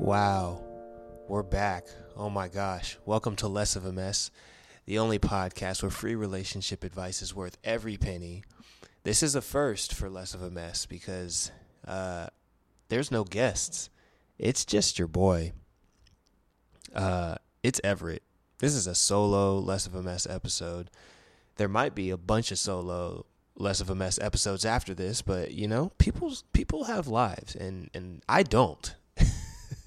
Wow, we're back. Oh my gosh. Welcome to Less of a Mess, the only podcast where free relationship advice is worth every penny. This is a first for Less of a Mess because uh, there's no guests. It's just your boy. Uh, it's Everett. This is a solo Less of a Mess episode. There might be a bunch of solo Less of a Mess episodes after this, but you know, people's people have lives and and I don't.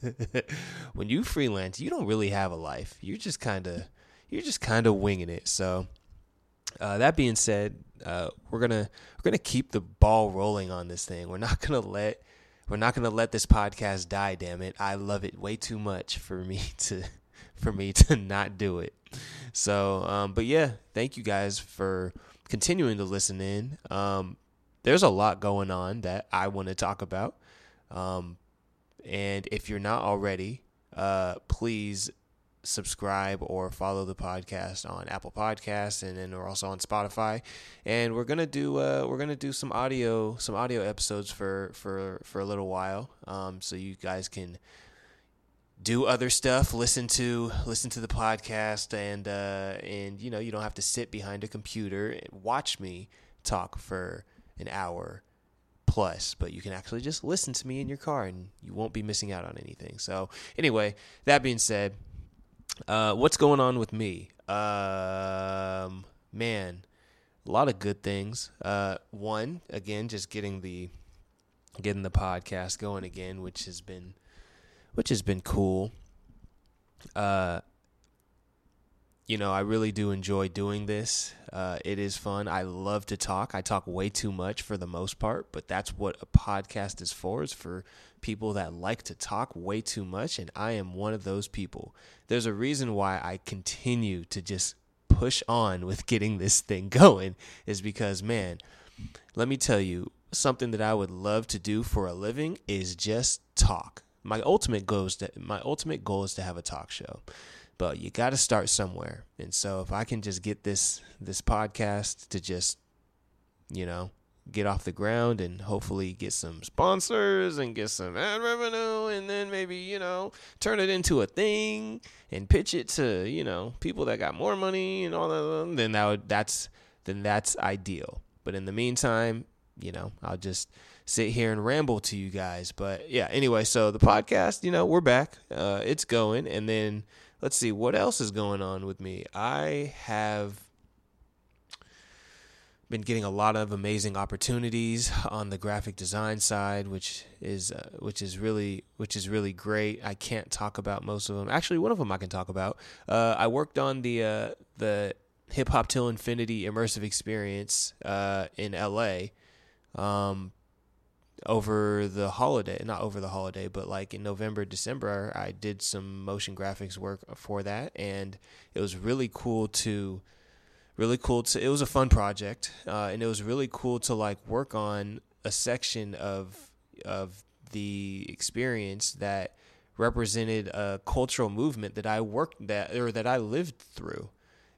when you freelance, you don't really have a life. You're just kind of you're just kind of winging it. So uh, that being said, uh, we're gonna we're gonna keep the ball rolling on this thing. We're not gonna let we're not gonna let this podcast die. Damn it, I love it way too much for me to for me to not do it. So, um, but yeah, thank you guys for continuing to listen in. Um, there's a lot going on that I want to talk about. Um, and if you're not already, uh, please subscribe or follow the podcast on Apple Podcasts, and then we're also on Spotify. And we're gonna do uh, we're gonna do some audio some audio episodes for for for a little while, um, so you guys can do other stuff, listen to listen to the podcast, and uh, and you know you don't have to sit behind a computer watch me talk for an hour plus, but you can actually just listen to me in your car and you won't be missing out on anything. So, anyway, that being said, uh, what's going on with me? Um, man, a lot of good things. Uh, one, again, just getting the getting the podcast going again, which has been which has been cool. Uh, you know, I really do enjoy doing this. Uh, it is fun. I love to talk. I talk way too much for the most part, but that's what a podcast is for, is for people that like to talk way too much. And I am one of those people. There's a reason why I continue to just push on with getting this thing going, is because, man, let me tell you, something that I would love to do for a living is just talk. My ultimate goal is to, my ultimate goal is to have a talk show but you got to start somewhere. And so if I can just get this this podcast to just you know get off the ground and hopefully get some sponsors and get some ad revenue and then maybe you know turn it into a thing and pitch it to you know people that got more money and all that then that would that's then that's ideal but in the meantime you know i'll just sit here and ramble to you guys but yeah anyway so the podcast you know we're back uh, it's going and then let's see what else is going on with me. I have been getting a lot of amazing opportunities on the graphic design side, which is uh, which is really which is really great. I can't talk about most of them. Actually, one of them I can talk about. Uh, I worked on the uh, the Hip Hop Till Infinity immersive experience uh, in LA. Um, over the holiday, not over the holiday, but like in November, December, I did some motion graphics work for that, and it was really cool to, really cool to. It was a fun project, uh, and it was really cool to like work on a section of of the experience that represented a cultural movement that I worked that or that I lived through.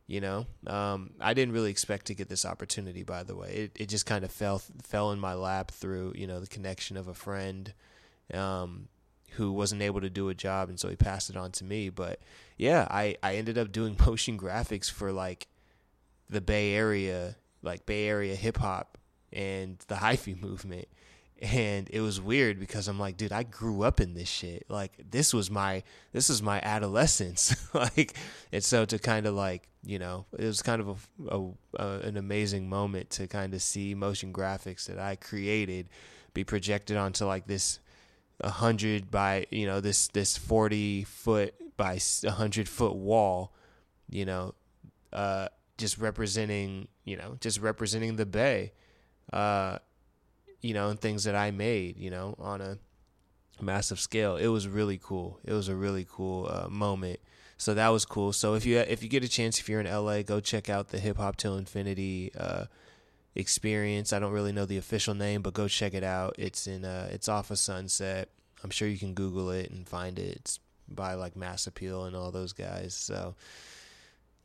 You know, um, I didn't really expect to get this opportunity. By the way, it it just kind of fell fell in my lap through you know the connection of a friend, um, who wasn't able to do a job, and so he passed it on to me. But yeah, I I ended up doing motion graphics for like the Bay Area, like Bay Area hip hop and the hyphy movement, and it was weird because I'm like, dude, I grew up in this shit. Like this was my this is my adolescence. like, and so to kind of like you know, it was kind of a, a, an amazing moment to kind of see motion graphics that I created be projected onto like this a hundred by you know this this forty foot by a hundred foot wall, you know, uh, just representing you know just representing the bay. Uh, you know, and things that I made, you know, on a massive scale. It was really cool. It was a really cool uh, moment. So that was cool. So if you if you get a chance, if you're in LA, go check out the Hip Hop Till Infinity uh, experience. I don't really know the official name, but go check it out. It's in uh, it's off of Sunset. I'm sure you can Google it and find it. It's by like Mass Appeal and all those guys. So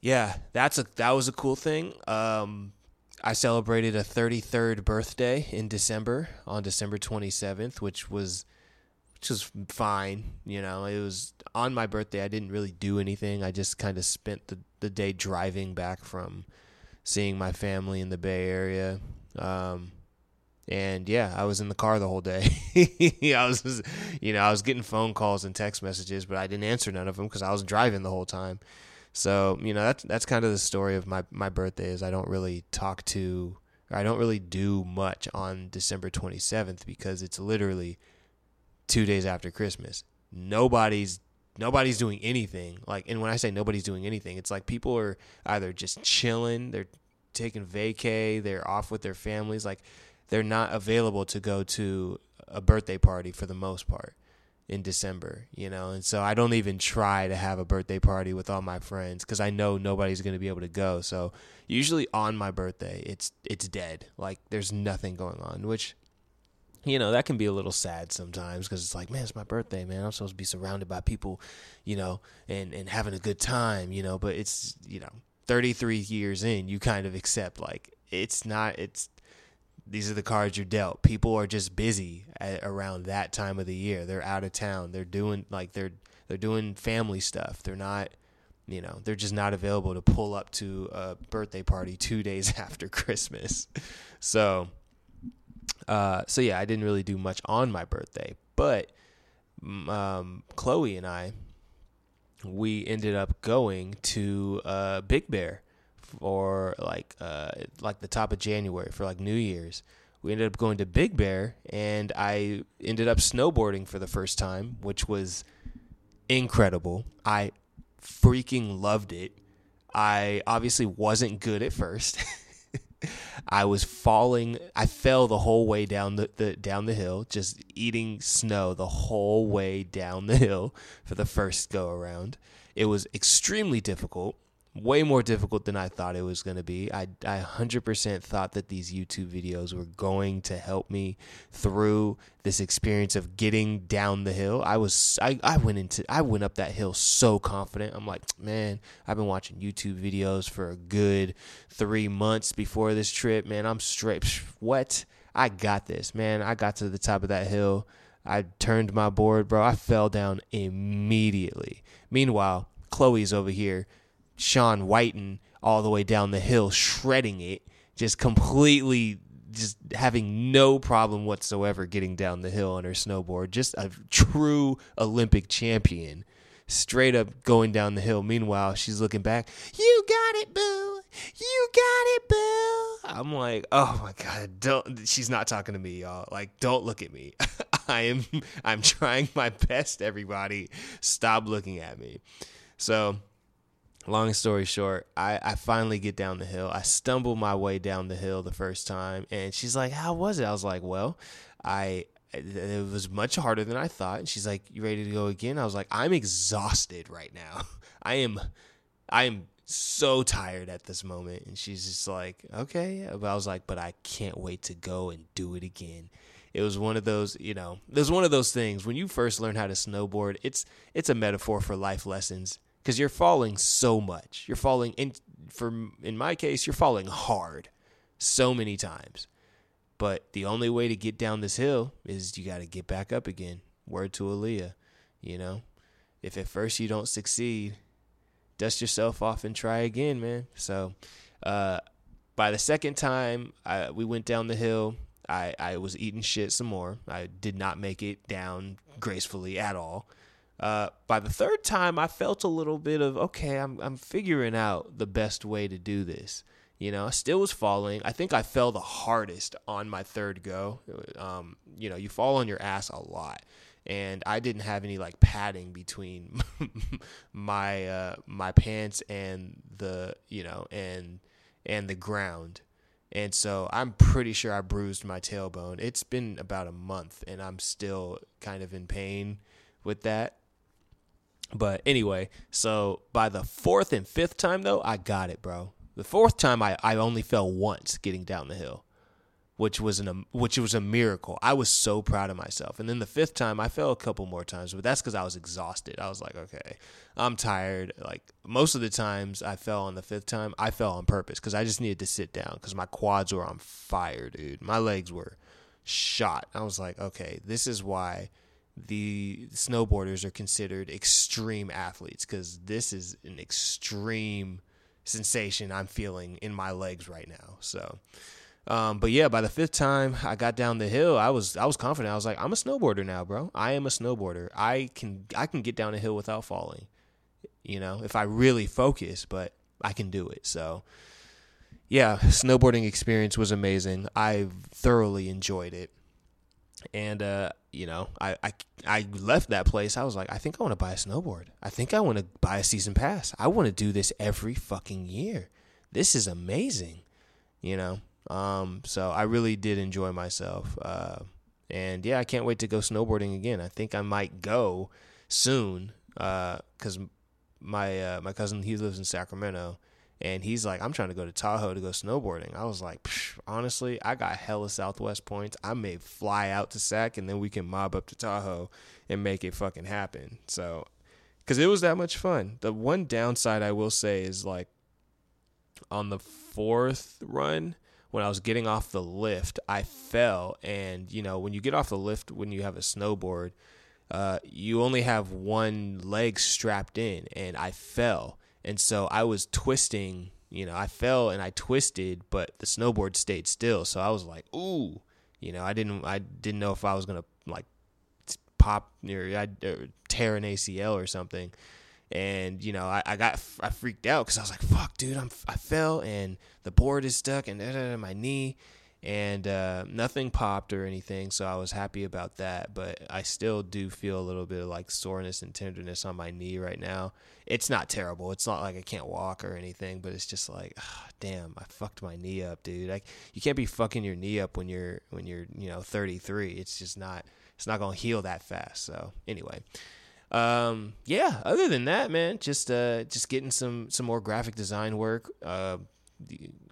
yeah, that's a that was a cool thing. Um, I celebrated a 33rd birthday in December on December 27th, which was which was fine. You know, it was on my birthday. I didn't really do anything. I just kind of spent the, the day driving back from seeing my family in the Bay Area. Um, and yeah, I was in the car the whole day. I was, you know, I was getting phone calls and text messages, but I didn't answer none of them because I was driving the whole time. So you know, that's that's kind of the story of my my birthday. Is I don't really talk to, I don't really do much on December 27th because it's literally two days after Christmas. Nobody's nobody's doing anything. Like, and when I say nobody's doing anything, it's like people are either just chilling, they're taking vacay, they're off with their families. Like, they're not available to go to a birthday party for the most part in December, you know. And so I don't even try to have a birthday party with all my friends cuz I know nobody's going to be able to go. So usually on my birthday, it's it's dead. Like there's nothing going on, which you know, that can be a little sad sometimes because it's like, man, it's my birthday, man. I'm supposed to be surrounded by people, you know, and, and having a good time, you know, but it's, you know, 33 years in, you kind of accept like it's not, it's, these are the cards you're dealt. People are just busy at, around that time of the year. They're out of town. They're doing like they're they're doing family stuff. They're not, you know, they're just not available to pull up to a birthday party 2 days after Christmas. So uh so yeah, I didn't really do much on my birthday, but um Chloe and I we ended up going to uh Big Bear or like uh, like the top of January for like New Year's. We ended up going to Big Bear, and I ended up snowboarding for the first time, which was incredible. I freaking loved it. I obviously wasn't good at first. I was falling. I fell the whole way down the, the down the hill, just eating snow the whole way down the hill for the first go around. It was extremely difficult way more difficult than I thought it was going to be. I, I 100% thought that these YouTube videos were going to help me through this experience of getting down the hill. I was I, I went into I went up that hill so confident. I'm like, man, I've been watching YouTube videos for a good 3 months before this trip, man. I'm straight what? I got this, man. I got to the top of that hill. I turned my board, bro. I fell down immediately. Meanwhile, Chloe's over here Sean Whiten all the way down the hill, shredding it, just completely just having no problem whatsoever getting down the hill on her snowboard. Just a true Olympic champion. Straight up going down the hill. Meanwhile, she's looking back. You got it, boo. You got it, boo. I'm like, oh my god, don't. She's not talking to me, y'all. Like, don't look at me. I am. I'm trying my best. Everybody, stop looking at me. So long story short, I, I finally get down the hill. I stumble my way down the hill the first time, and she's like, "How was it?" I was like, "Well, I." It was much harder than I thought. And she's like, "You ready to go again?" I was like, "I'm exhausted right now. I am, I am so tired at this moment." And she's just like, "Okay." But I was like, "But I can't wait to go and do it again." It was one of those, you know, was one of those things when you first learn how to snowboard. It's it's a metaphor for life lessons because you're falling so much. You're falling in for in my case, you're falling hard so many times. But the only way to get down this hill is you got to get back up again. Word to Aaliyah, you know. If at first you don't succeed, dust yourself off and try again, man. So, uh, by the second time I, we went down the hill, I, I was eating shit some more. I did not make it down gracefully at all. Uh, by the third time, I felt a little bit of okay. I'm I'm figuring out the best way to do this. You know, I still was falling. I think I fell the hardest on my third go. Um, you know, you fall on your ass a lot, and I didn't have any like padding between my uh, my pants and the you know and and the ground. And so I'm pretty sure I bruised my tailbone. It's been about a month and I'm still kind of in pain with that. But anyway, so by the fourth and fifth time though, I got it, bro. The fourth time I, I only fell once getting down the hill. which was an which was a miracle. I was so proud of myself. And then the fifth time, I fell a couple more times, but that's because I was exhausted. I was like, okay, I'm tired. Like most of the times I fell on the fifth time, I fell on purpose because I just needed to sit down because my quads were on fire, dude. My legs were shot. I was like, okay, this is why the snowboarders are considered extreme athletes because this is an extreme sensation I'm feeling in my legs right now. So. Um, but yeah, by the fifth time I got down the hill, I was I was confident. I was like, I'm a snowboarder now, bro. I am a snowboarder. I can I can get down a hill without falling. You know, if I really focus, but I can do it. So yeah, snowboarding experience was amazing. I thoroughly enjoyed it. And uh, you know, I, I I left that place. I was like, I think I want to buy a snowboard. I think I want to buy a season pass. I want to do this every fucking year. This is amazing. You know, um, so I really did enjoy myself. Uh, and yeah, I can't wait to go snowboarding again. I think I might go soon because uh, my uh, my cousin he lives in Sacramento, and he's like, I'm trying to go to Tahoe to go snowboarding. I was like, honestly, I got hella Southwest points. I may fly out to Sac, and then we can mob up to Tahoe and make it fucking happen. So, because it was that much fun. The one downside I will say is like on the fourth run when I was getting off the lift, I fell. And, you know, when you get off the lift, when you have a snowboard, uh, you only have one leg strapped in, and I fell. And so I was twisting, you know, I fell and I twisted, but the snowboard stayed still. So I was like, ooh, you know, I didn't, I didn't know if I was to like pop or, or er, tear an ACL or something and you know I, I got I freaked out because I was like fuck dude I'm I fell and the board is stuck and my knee and uh, nothing popped or anything so I was happy about that but I still do feel a little bit of like soreness and tenderness on my knee right now. It's not terrible. It's not like I can't walk or anything but it's just like oh, damn I fucked my knee up dude. Like you can't be fucking your knee up when you're when you're you know 33 it's just not it's not gonna heal that fast. So anyway um, yeah, other than that, man, just uh, just getting some some more graphic design work. Uh,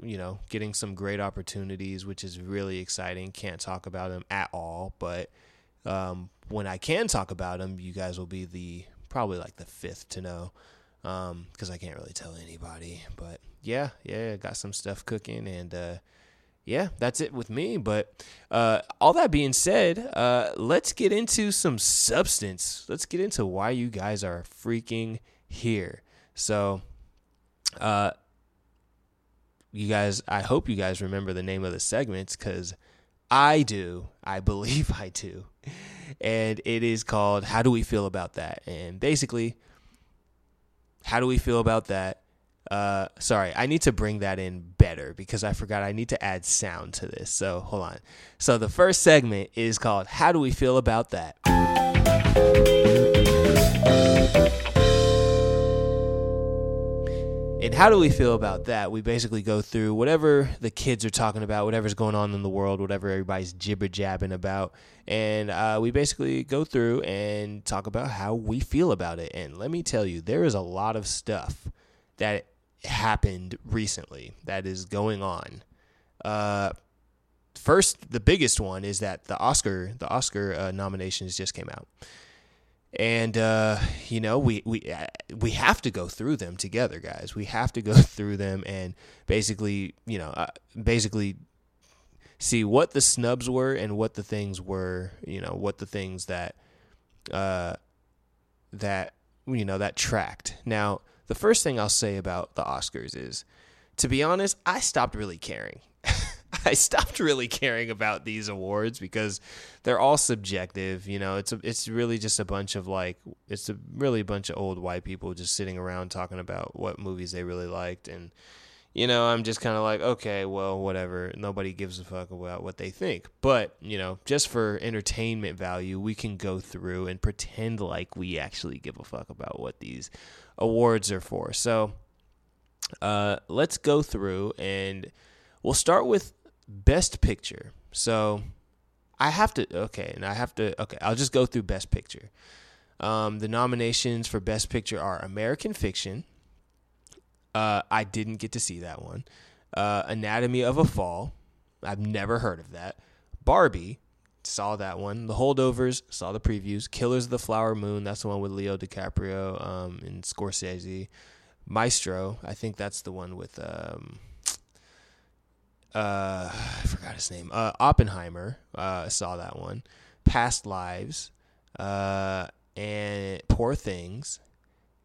you know, getting some great opportunities, which is really exciting. Can't talk about them at all, but um, when I can talk about them, you guys will be the probably like the fifth to know because um, I can't really tell anybody. But yeah, yeah, I got some stuff cooking and. Uh, yeah, that's it with me. But uh, all that being said, uh, let's get into some substance. Let's get into why you guys are freaking here. So, uh, you guys, I hope you guys remember the name of the segments because I do. I believe I do. And it is called How Do We Feel About That? And basically, how do we feel about that? Uh, sorry, I need to bring that in better because I forgot I need to add sound to this. So hold on. So the first segment is called How Do We Feel About That? And how do we feel about that? We basically go through whatever the kids are talking about, whatever's going on in the world, whatever everybody's jibber jabbing about. And uh, we basically go through and talk about how we feel about it. And let me tell you, there is a lot of stuff that happened recently that is going on. Uh, first, the biggest one is that the Oscar the Oscar uh, nominations just came out, and uh, you know we we uh, we have to go through them together, guys. We have to go through them and basically you know uh, basically see what the snubs were and what the things were. You know what the things that uh that you know that tracked now the first thing I'll say about the Oscars is, to be honest, I stopped really caring. I stopped really caring about these awards because they're all subjective. You know, it's a, it's really just a bunch of like it's a really bunch of old white people just sitting around talking about what movies they really liked, and you know, I'm just kind of like, okay, well, whatever. Nobody gives a fuck about what they think. But you know, just for entertainment value, we can go through and pretend like we actually give a fuck about what these awards are for. So uh, let's go through and we'll start with Best Picture. So I have to, okay, and I have to, okay, I'll just go through Best Picture. Um, the nominations for Best Picture are American Fiction. Uh, I didn't get to see that one. Uh, Anatomy of a Fall, I've never heard of that. Barbie, saw that one. The Holdovers, saw the previews. Killers of the Flower Moon, that's the one with Leo DiCaprio um, and Scorsese. Maestro, I think that's the one with um, uh, I forgot his name. Uh, Oppenheimer, uh, saw that one. Past Lives, uh, and Poor Things,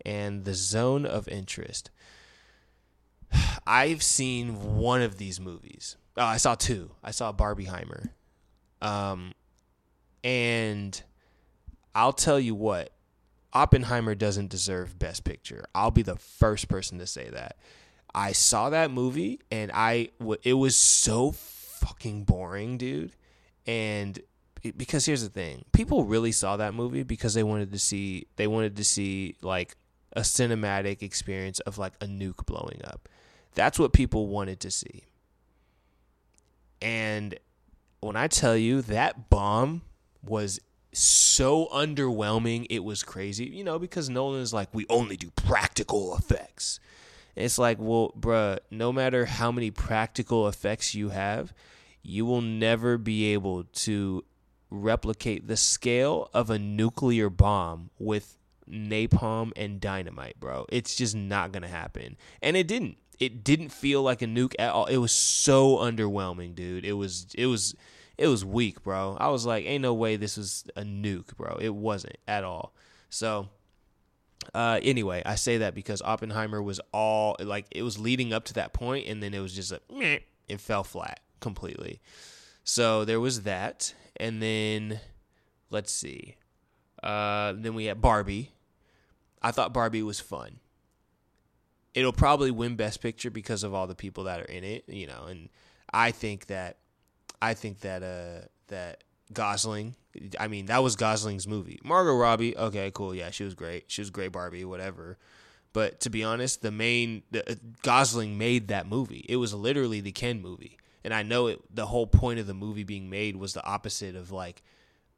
and The Zone of Interest. I've seen one of these movies. Oh, I saw two. I saw Barbieheimer. Um, and I'll tell you what, Oppenheimer doesn't deserve Best Picture. I'll be the first person to say that. I saw that movie and I it was so fucking boring, dude. And because here's the thing, people really saw that movie because they wanted to see they wanted to see like a cinematic experience of like a nuke blowing up. That's what people wanted to see. And when I tell you that bomb was so underwhelming, it was crazy. You know, because Nolan is like, we only do practical effects. It's like, well, bruh, no matter how many practical effects you have, you will never be able to replicate the scale of a nuclear bomb with napalm and dynamite, bro. It's just not going to happen. And it didn't it didn't feel like a nuke at all. It was so underwhelming, dude. It was it was it was weak, bro. I was like, ain't no way this was a nuke, bro. It wasn't at all. So uh, anyway, I say that because Oppenheimer was all like it was leading up to that point, and then it was just a meh, it fell flat completely. So there was that, and then let's see. Uh, then we had Barbie. I thought Barbie was fun it'll probably win Best Picture because of all the people that are in it, you know. And I think that, I think that uh that Gosling, I mean that was Gosling's movie. Margot Robbie, okay, cool, yeah, she was great. She was great Barbie, whatever. But to be honest, the main the, uh, Gosling made that movie. It was literally the Ken movie, and I know it. The whole point of the movie being made was the opposite of like,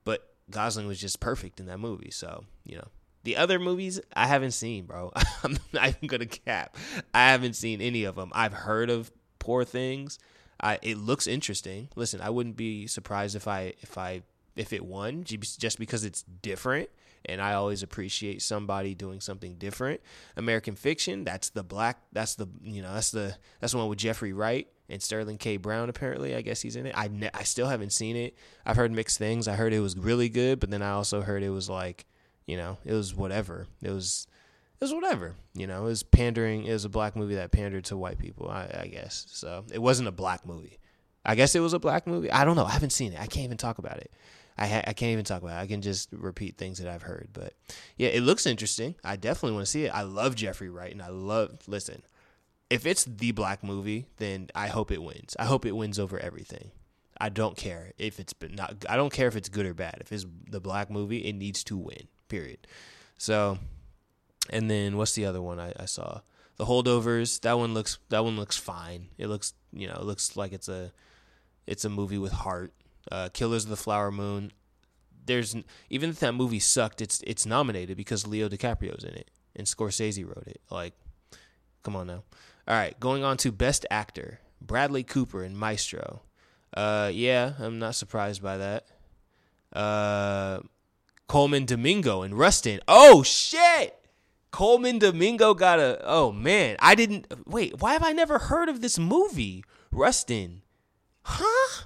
but Gosling was just perfect in that movie. So you know, the other movies I haven't seen, bro. I'm not even gonna cap. I haven't seen any of them. I've heard of Poor Things. I, it looks interesting. Listen, I wouldn't be surprised if I if I if it won just because it's different and I always appreciate somebody doing something different. American Fiction, that's the black that's the you know, that's the that's the one with Jeffrey Wright and Sterling K Brown apparently. I guess he's in it. I ne- I still haven't seen it. I've heard mixed things. I heard it was really good, but then I also heard it was like you know, it was whatever. It was it was whatever. You know, it was pandering. It was a black movie that pandered to white people. I, I guess so. It wasn't a black movie. I guess it was a black movie. I don't know. I haven't seen it. I can't even talk about it. I ha- I can't even talk about it. I can just repeat things that I've heard. But yeah, it looks interesting. I definitely want to see it. I love Jeffrey Wright, and I love. Listen, if it's the black movie, then I hope it wins. I hope it wins over everything. I don't care if it's not. I don't care if it's good or bad. If it's the black movie, it needs to win period. So, and then what's the other one I, I saw? The holdovers. That one looks that one looks fine. It looks you know it looks like it's a it's a movie with heart. Uh, Killers of the Flower Moon. There's even if that movie sucked, it's it's nominated because Leo DiCaprio's in it and Scorsese wrote it. Like, come on now. All right, going on to Best Actor: Bradley Cooper in Maestro. Uh, yeah, I'm not surprised by that. Uh, Colman Domingo and Rustin. Oh shit! Colman Domingo got a. Oh man, I didn't. Wait, why have I never heard of this movie? Rustin, huh?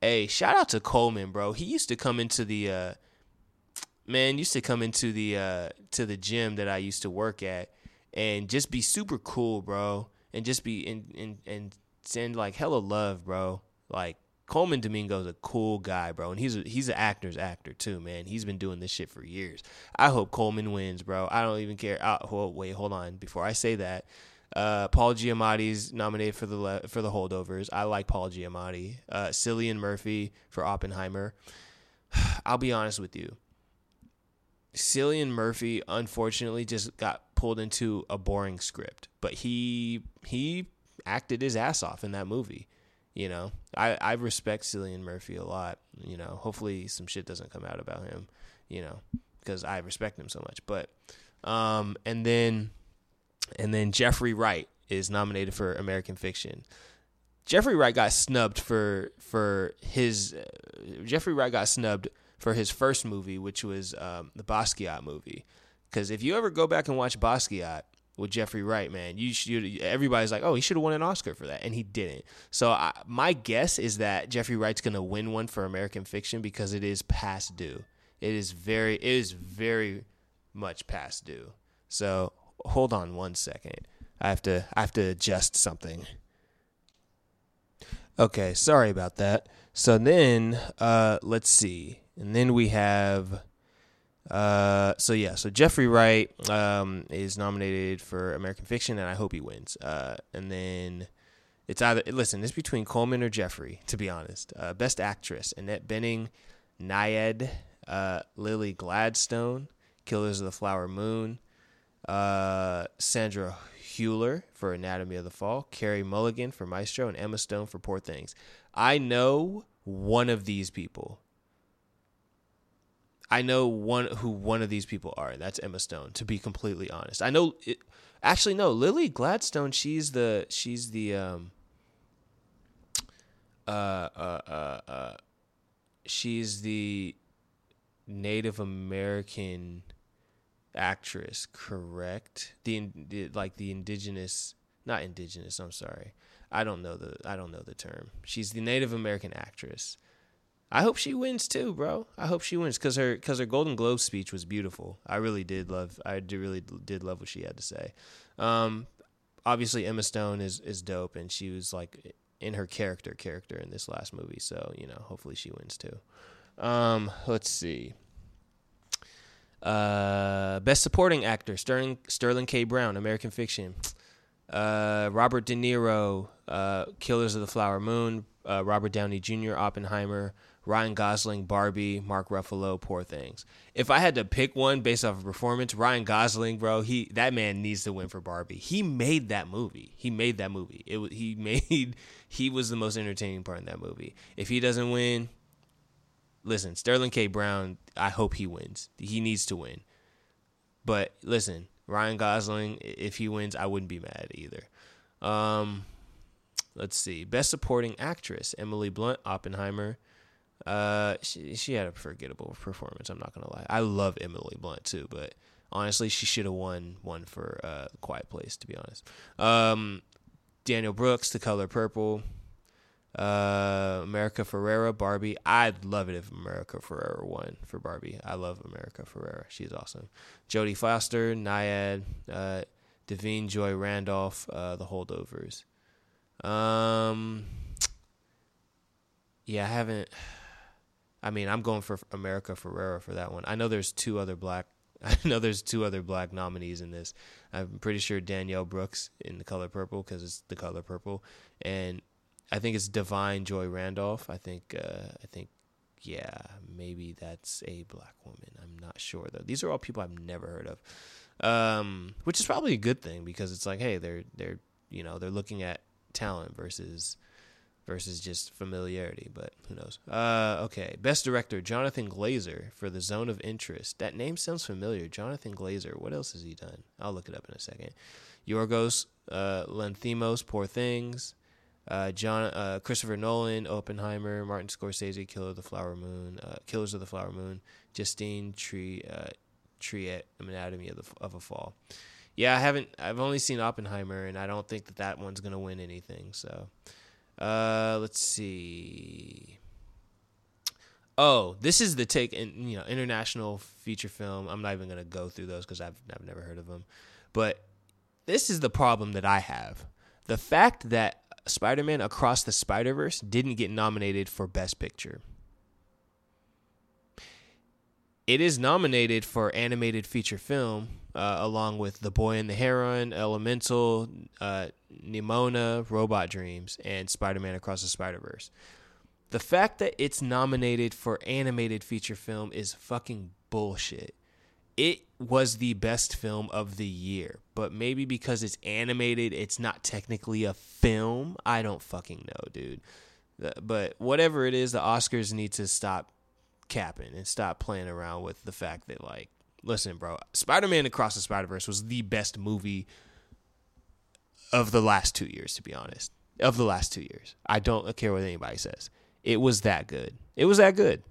Hey, shout out to Colman, bro. He used to come into the. Uh, man used to come into the uh, to the gym that I used to work at, and just be super cool, bro, and just be and and and send like hella love, bro. Like Colman Domingo's a cool guy, bro, and he's a, he's an actor's actor too, man. He's been doing this shit for years. I hope Colman wins, bro. I don't even care. Well, wait, hold on. Before I say that, uh, Paul Giamatti's nominated for the le- for the holdovers. I like Paul Giamatti. Uh, Cillian Murphy for Oppenheimer. I'll be honest with you. Cillian Murphy unfortunately just got pulled into a boring script, but he he acted his ass off in that movie. You know, I, I respect Cillian Murphy a lot. You know, hopefully some shit doesn't come out about him, you know, because I respect him so much. But, um, and then, and then Jeffrey Wright is nominated for American Fiction. Jeffrey Wright got snubbed for for his uh, Jeffrey Wright got snubbed for his first movie, which was um, the Basquiat movie. Because if you ever go back and watch Basquiat with Jeffrey Wright, man, you should. Everybody's like, oh, he should have won an Oscar for that, and he didn't. So I, my guess is that Jeffrey Wright's gonna win one for American Fiction because it is past due. It is very, it is very much past due. So hold on one second. I have to, I have to adjust something. Okay, sorry about that. So then, uh, let's see, and then we have. Uh, so yeah, so Jeffrey Wright um, is nominated for American Fiction, and I hope he wins. Uh, and then it's either listen, it's between Colman or Jeffrey, to be honest. Uh, Best Actress: Annette Bening, Nyad, uh, Lily Gladstone, Killers of the Flower Moon, uh, Sandra Hüller for Anatomy of the Fall, Carey Mulligan for Maestro, and Emma Stone for Poor Things. I know one of these people. I know one who one of these people are, and that's Emma Stone. To be completely honest, I know. It, actually, no, Lily Gladstone. She's the she's the um. Uh uh uh uh. She's the Native American actress, correct? The, the like the indigenous, not indigenous. I'm sorry. I don't know the I don't know the term. She's the Native American actress. I hope she wins too, bro. I hope she wins because her because her Golden Globe speech was beautiful. I really did love. I did really did love what she had to say. Um, obviously Emma Stone is is dope, and she was like in her character character in this last movie. So you know, hopefully she wins too. Um, let's see. Uh, best supporting actor: Sterling Sterling K. Brown, American Fiction. Uh, Robert De Niro, uh, Killers of the Flower Moon. Uh, Robert Downey Jr., Oppenheimer. Ryan Gosling, Barbie, Mark Ruffalo, Poor Things. If I had to pick one based off of performance, Ryan Gosling, bro, he that man needs to win for Barbie. He made that movie. He made that movie. It he made he was the most entertaining part in that movie. If he doesn't win, listen, Sterling K. Brown, I hope he wins. He needs to win. But listen, Ryan Gosling, if he wins, I wouldn't be mad either. Um, let's see. Best Supporting Actress: Emily Blunt, Oppenheimer. Uh, she she had a forgettable performance. I'm not gonna lie. I love Emily Blunt too, but honestly, she should have won one for uh, Quiet Place. To be honest, um, Danielle Brooks, The Color Purple. Uh, America Ferrera, Barbie. I'd love it if America Ferrera won for Barbie. I love America Ferrera. She's awesome. Jodie Foster, Nyad, uh, Da'Vine Joy Randolph, uh, The Holdovers. Um, yeah, I haven't. I mean, I'm going for America Ferrera for that one. I know there's two other black. I know there's two other black nominees in this. I'm pretty sure Danielle Brooks in The Color Purple because it's The Color Purple, and I think it's Da'Vine Joy Randolph. I think. Uh, I think. Yeah, maybe that's a black woman. I'm not sure though. These are all people I've never heard of, um, which is probably a good thing because it's like, hey, they're they're you know they're looking at talent versus versus just familiarity, but who knows? Uh, okay, best director Jonathan Glazer for The Zone of Interest. That name sounds familiar. Jonathan Glazer. What else has he done? I'll look it up in a second. Yorgos uh, Lanthimos, Poor Things. Uh, John, uh, Christopher Nolan, Oppenheimer, Martin Scorsese, Killer of the Flower Moon, uh, Killers of the Flower Moon, Justine Tree, uh, Triet, Anatomy of the of a Fall. Yeah, I haven't. I've only seen Oppenheimer, and I don't think that that one's gonna win anything. So, uh, let's see. Oh, this is the take in you know international feature film. I'm not even gonna go through those because I've I've never heard of them, but this is the problem that I have: the fact that Spider-Man Across the Spider-Verse didn't get nominated for Best Picture. It is nominated for animated feature film, uh, along with The Boy and the Heron, Elemental, uh, Nimona, Robot Dreams, and Spider Man Across the Spider Verse. The fact that it's nominated for animated feature film is fucking bullshit. It was the best film of the year, but maybe because it's animated, it's not technically a film. I don't fucking know, dude. But whatever it is, the Oscars need to stop capping and stop playing around with the fact that like listen bro spider-man across the spider-verse was the best movie of the last two years to be honest of the last two years. I don't care what anybody says. It was that good. It was that good.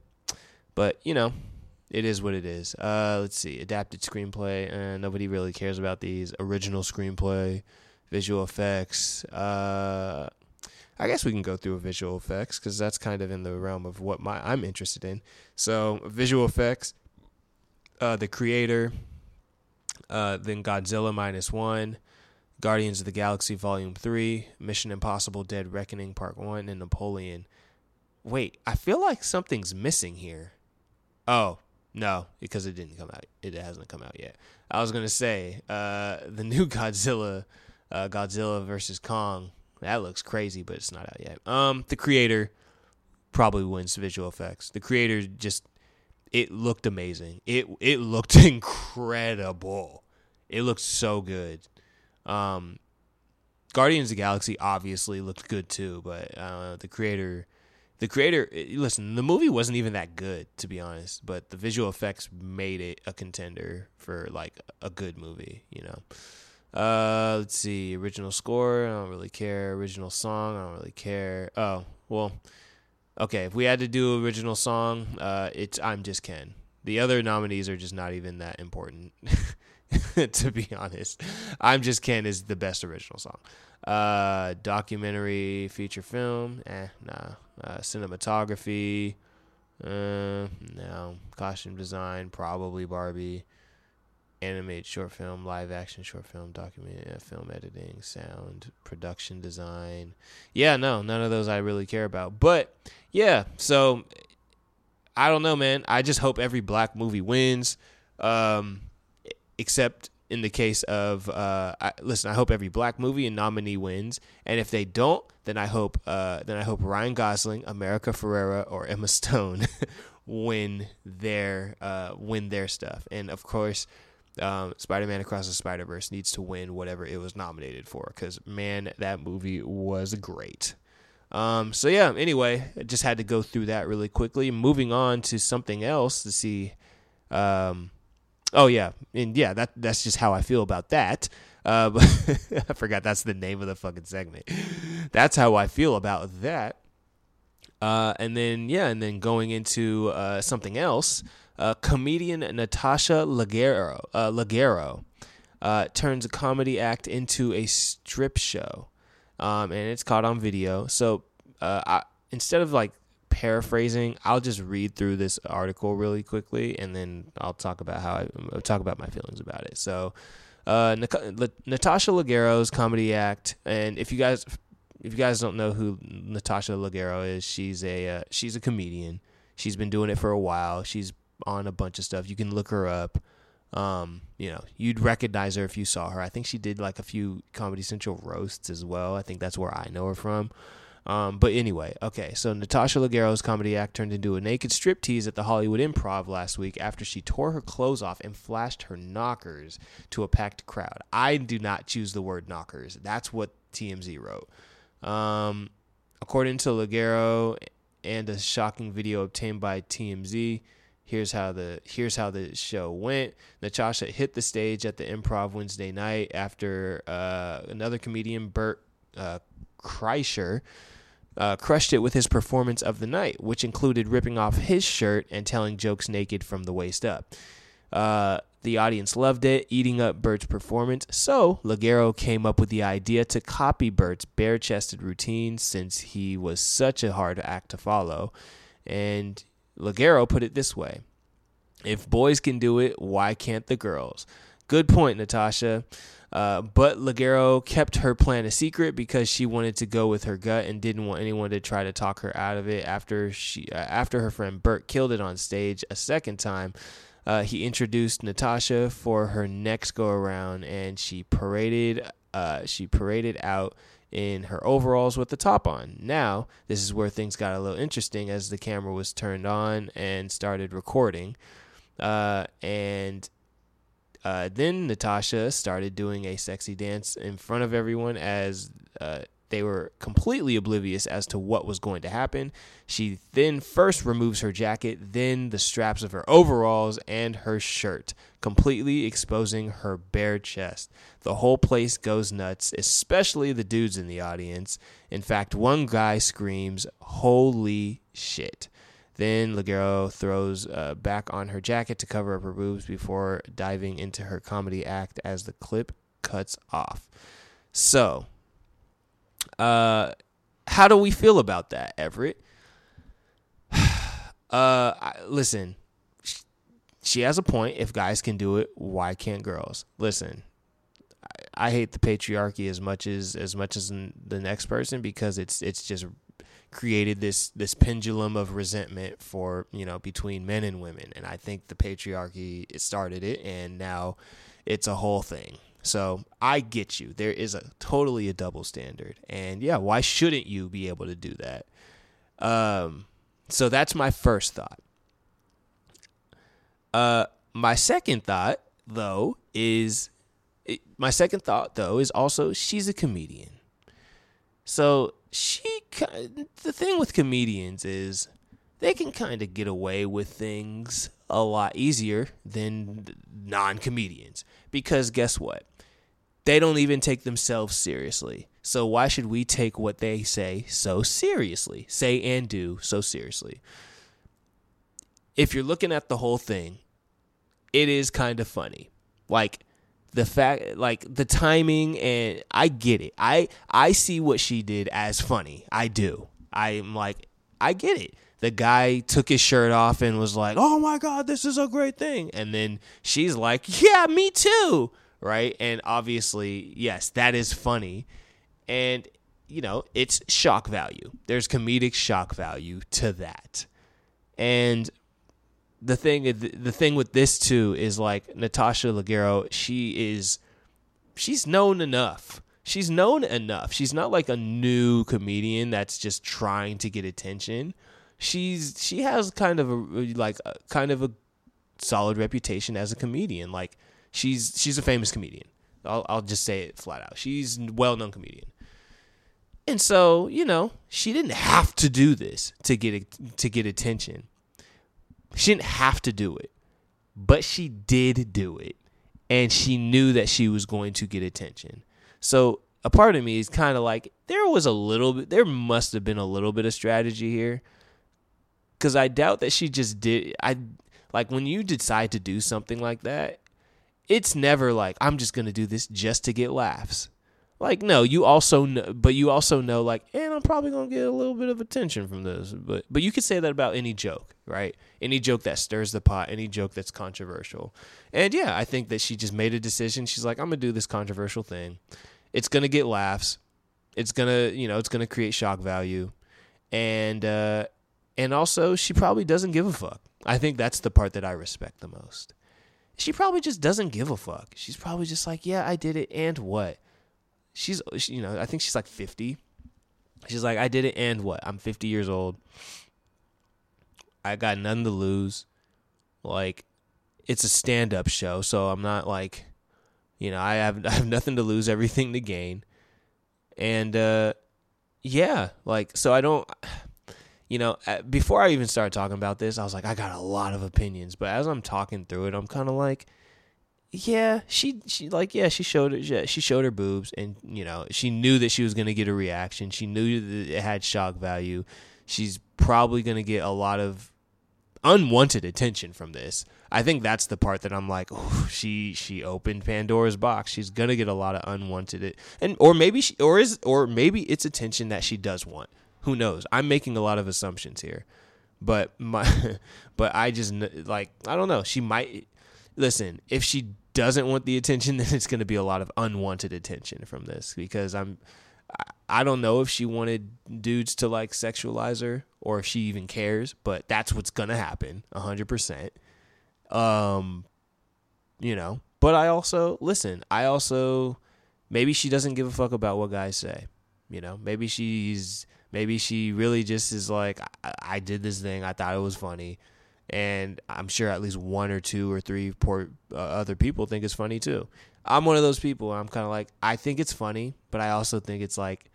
But you know, it is what it is. Uh, let's see, adapted screenplay. Uh, nobody really cares about these. Original screenplay, visual effects. Uh, I guess we can go through visual effects because that's kind of in the realm of what my I'm interested in. So visual effects, uh, the creator, uh, then Godzilla minus one, Guardians of the Galaxy Volume three, Mission Impossible: Dead Reckoning Part one, and Napoleon. Wait, I feel like something's missing here. Oh no, because it didn't come out. It hasn't come out yet. I was gonna say uh, the new Godzilla, uh, Godzilla versus Kong that looks crazy, but it's not out yet. Um, the creator probably wins visual effects. The creator just it looked amazing. It it looked incredible. It looked so good. Um, Guardians of Galaxy obviously looked good too, but uh, the creator, the creator. Listen, the movie wasn't even that good to be honest, but the visual effects made it a contender for like a good movie. You know. Uh, let's see. Original score, I don't really care. Original song, I don't really care. Oh, well, okay. If we had to do original song, uh, it's I'm Just Ken. The other nominees are just not even that important, to be honest. I'm Just Ken is the best original song. Uh, documentary, feature film, eh, nah. Uh, cinematography, uh, no. Costume design, probably Barbie animated short film, live action short film, documentary, uh, film editing, sound, production design. Yeah, no, none of those I really care about. But yeah, so I don't know, man. I just hope every black movie wins. Um, except in the case of uh, I, listen, I hope every black movie and nominee wins, and if they don't, then I hope uh, then I hope Ryan Gosling, America Ferrera, or Emma Stone win their uh, win their stuff, and of course um, Spider-Man Across the Spider-Verse needs to win whatever it was nominated for because man, that movie was great. Um, so yeah, anyway, I just had to go through that really quickly. Moving on to something else to see. Um, oh yeah, and yeah, that that's just how I feel about that. Uh, I forgot that's the name of the fucking segment. That's how I feel about that. Uh, and then yeah, and then going into uh, something else uh, comedian Natasha Leggero, uh, Leggero uh, turns a comedy act into a strip show, um, and it's caught on video. So uh, I, instead of like paraphrasing, I'll just read through this article really quickly, and then I'll talk about how I I'll talk about my feelings about it. So. Uh, Natasha Leggero's comedy act, and if you guys if you guys don't know who Natasha Leggero is, she's a uh, she's a comedian. She's been doing it for a while. She's on a bunch of stuff. You can look her up. Um, you know, you'd recognize her if you saw her. I think she did like a few Comedy Central roasts as well. I think that's where I know her from. Um, but anyway, okay, so Natasha Leggero's comedy act turned into a naked striptease at the Hollywood Improv last week after she tore her clothes off and flashed her knockers to a packed crowd. I do not choose the word knockers. That's what TMZ wrote. Um, according to Leggero and a shocking video obtained by TMZ, Here's how the here's how the show went. Natasha hit the stage at the Improv Wednesday night after uh, another comedian, Bert uh, Kreischer, uh, crushed it with his performance of the night, which included ripping off his shirt and telling jokes naked from the waist up. Uh, the audience loved it, eating up Bert's performance. So Leggero came up with the idea to copy Bert's bare-chested routine, since he was such a hard act to follow, and Leggero put it this way If boys can do it, why can't the girls? Good point, Natasha. Uh, but Leggero kept her plan a secret because she wanted to go with her gut and didn't want anyone to try to talk her out of it. After she, uh, after her friend Bert killed it on stage a second time, uh, he introduced Natasha for her next go around, and she paraded, uh, she paraded out in her overalls with the top on. Now, this is where things got a little interesting as the camera was turned on and started recording. Uh, and uh, then Natasha started doing a sexy dance in front of everyone as uh, they were completely oblivious as to what was going to happen. She then first removes her jacket, then the straps of her overalls and her shirt, completely exposing her bare chest. The whole place goes nuts, especially the dudes in the audience. In fact, one guy screams, Holy shit. Then Leggero throws uh, back on her jacket to cover up her boobs before diving into her comedy act as the clip cuts off. So, uh, how do we feel about that, Everett? uh, listen, she has a point. If guys can do it, why can't girls? Listen, I, I hate the patriarchy as much as as much as the next person because it's it's just created this this pendulum of resentment for you know between men and women, and I think the patriarchy started it, and now it's a whole thing. So I get you. There is a totally a double standard, and yeah, why shouldn't you be able to do that? Um, so that's my first thought. Uh, my second thought though is my second thought though is also she's a comedian. So she the thing with comedians is they can kind of get away with things a lot easier than non-comedians because guess what? They don't even take themselves seriously. So why should we take what they say so seriously? Say and do so seriously. If you're looking at the whole thing, it is kind of funny. Like the fact like the timing and I get it. I I see what she did as funny. I do. I'm like I get it. The guy took his shirt off and was like, "Oh my god, this is a great thing." And then she's like, "Yeah, me too." Right? And obviously, yes, that is funny. And, you know, it's shock value. There's comedic shock value to that. And the thing the thing with this too is like Natasha Leggero, she is she's known enough. She's known enough. She's not like a new comedian that's just trying to get attention. She's she has kind of a like a, kind of a solid reputation as a comedian. Like She's she's a famous comedian. I'll I'll just say it flat out. She's a well-known comedian. And so, you know, she didn't have to do this to get to get attention. She didn't have to do it. But she did do it. And she knew that she was going to get attention. So, a part of me is kind of like there was a little bit there must have been a little bit of strategy here cuz I doubt that she just did I like when you decide to do something like that it's never like I'm just gonna do this just to get laughs. Like no, you also know, but you also know like, and I'm probably gonna get a little bit of attention from this. But but you could say that about any joke, right? Any joke that stirs the pot, any joke that's controversial. And yeah, I think that she just made a decision. She's like, I'm gonna do this controversial thing. It's gonna get laughs. It's gonna you know it's gonna create shock value, and uh, and also she probably doesn't give a fuck. I think that's the part that I respect the most she probably just doesn't give a fuck. She's probably just like, yeah, I did it, and what? She's, you know, I think she's like 50. She's like, I did it, and what? I'm 50 years old. I got nothing to lose. Like, it's a stand up show, so I'm not like, you know, I have I have nothing to lose, everything to gain. And uh yeah, like so I don't you know, uh, before I even started talking about this, I was like, I got a lot of opinions. But as I'm talking through it, I'm kind of like, yeah, she she like yeah, she showed it. She showed her boobs, and you know, she knew that she was gonna get a reaction. She knew that it had shock value. She's probably gonna get a lot of unwanted attention from this. I think that's the part that I'm like, oh, she she opened Pandora's box. She's gonna get a lot of unwanted it, and or maybe she or is or maybe it's attention that she does want. Who knows? I'm making a lot of assumptions here, but my, but I just like I don't know. She might listen if she doesn't want the attention, then it's going to be a lot of unwanted attention from this because I'm. I don't know if she wanted dudes to like sexualize her or if she even cares, but that's what's gonna happen, hundred percent. Um, you know, but I also listen. I also maybe she doesn't give a fuck about what guys say. You know, maybe she's Maybe she really just is like, I, I did this thing. I thought it was funny. And I'm sure at least one or two or three poor, uh, other people think it's funny too. I'm one of those people. I'm kind of like, I think it's funny, but I also think it's like,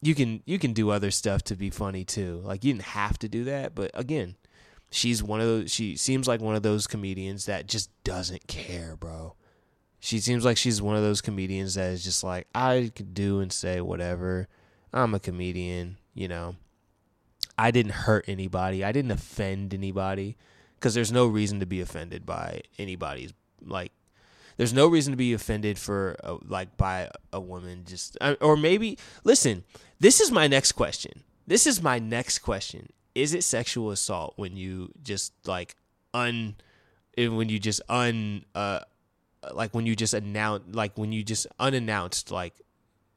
you can you can do other stuff to be funny too. Like you didn't have to do that, but again, she's one of those. She seems like one of those comedians that just doesn't care, bro. She seems like she's one of those comedians that is just like I could do and say whatever. I'm a comedian, you know. I didn't hurt anybody. I didn't offend anybody because there's no reason to be offended by anybody's like there's no reason to be offended for a, like by a woman just uh, or maybe listen this is my next question this is my next question is it sexual assault when you just like un eh, when you just un uh like when you just announce like when you just unannounced like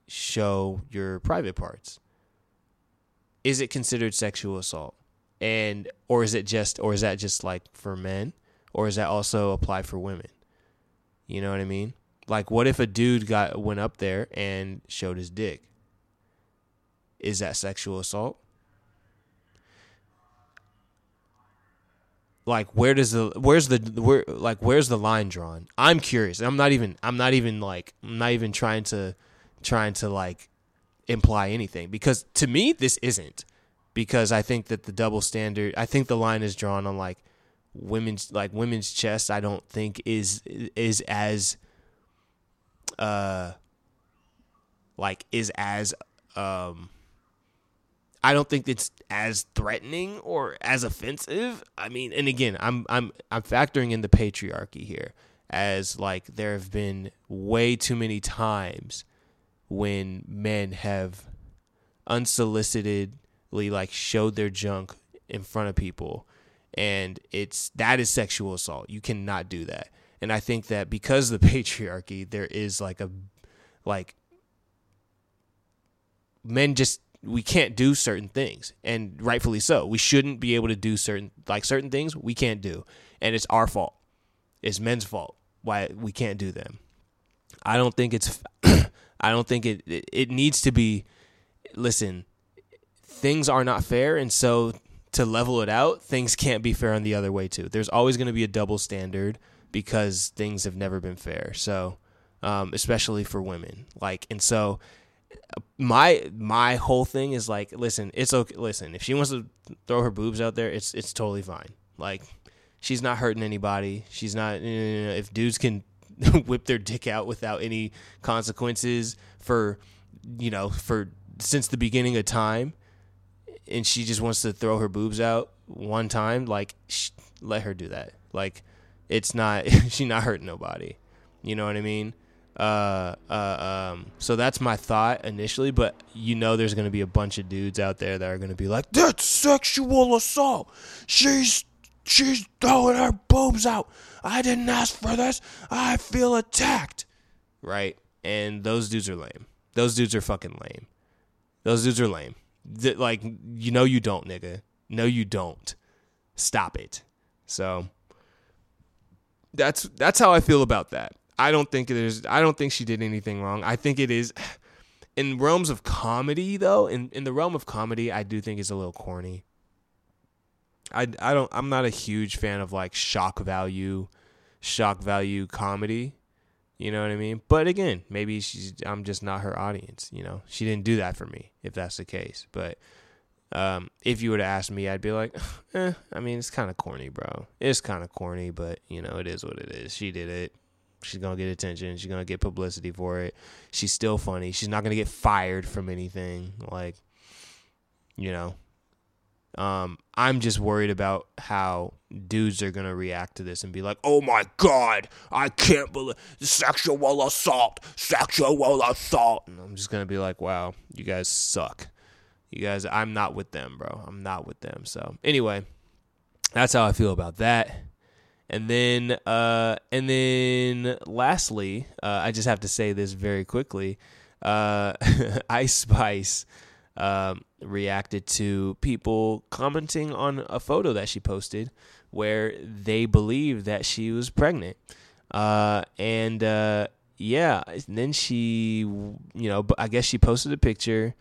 show your private parts. Is it considered sexual assault? And or is it just or is that just like for men? Or is that also apply for women? You know what i mean? Like what if a dude got went up there and showed his dick? Is that sexual assault? Like where does the where's the where like where's the line drawn? I'm curious. I'm not even i'm not even like i'm not even trying to trying to like imply anything because to me this isn't because i think that the double standard i think the line is drawn on like women's like women's chest i don't think is is as uh like is as um I don't think it's as threatening or as offensive. I mean, and again, I'm I'm I'm factoring in the patriarchy here as like there have been way too many times when men have unsolicitedly like showed their junk in front of people. And it's that is sexual assault. You cannot do that. And I think that because of the patriarchy there is like a like men just we can't do certain things. And rightfully so. We shouldn't be able to do certain like certain things we can't do. And it's our fault. It's men's fault why we can't do them. I don't think it's i don't think it, it it needs to be listen things are not fair and so to level it out things can't be fair on the other way too there's always going to be a double standard because things have never been fair so um, especially for women like and so my my whole thing is like, listen, it's okay. Listen, if she wants to throw her boobs out there, it's it's totally fine. Like, she's not hurting anybody. She's not. If dudes can whip their dick out without any consequences for, you know, for since the beginning of time, and she just wants to throw her boobs out one time, like, sh- let her do that. Like, it's not. she's not hurting nobody. You know what I mean? Uh, uh, um, so that's my thought initially, but you know, there's going to be a bunch of dudes out there that are going to be like, that's sexual assault. She's, she's throwing her boobs out. I didn't ask for this. I feel attacked. Right. And those dudes are lame. Those dudes are fucking lame. Those dudes are lame. Th- like, you know, you don't, nigga. No, you don't. Stop it. So that's, that's how I feel about that. I don't think there's I don't think she did anything wrong. I think it is in realms of comedy though, in, in the realm of comedy, I do think it's a little corny. I, I don't I'm not a huge fan of like shock value shock value comedy. You know what I mean? But again, maybe she's I'm just not her audience, you know. She didn't do that for me if that's the case. But um, if you were to ask me, I'd be like, eh, I mean, it's kind of corny, bro. It's kind of corny, but you know, it is what it is. She did it. She's gonna get attention. She's gonna get publicity for it. She's still funny. She's not gonna get fired from anything. Like, you know, um, I'm just worried about how dudes are gonna react to this and be like, "Oh my god, I can't believe sexual assault, sexual assault," and I'm just gonna be like, "Wow, you guys suck. You guys, I'm not with them, bro. I'm not with them." So anyway, that's how I feel about that. And then, uh, and then, lastly, uh, I just have to say this very quickly. Uh, Ice Spice um, reacted to people commenting on a photo that she posted where they believed that she was pregnant. Uh, and uh, yeah, and then she, you know, I guess she posted a picture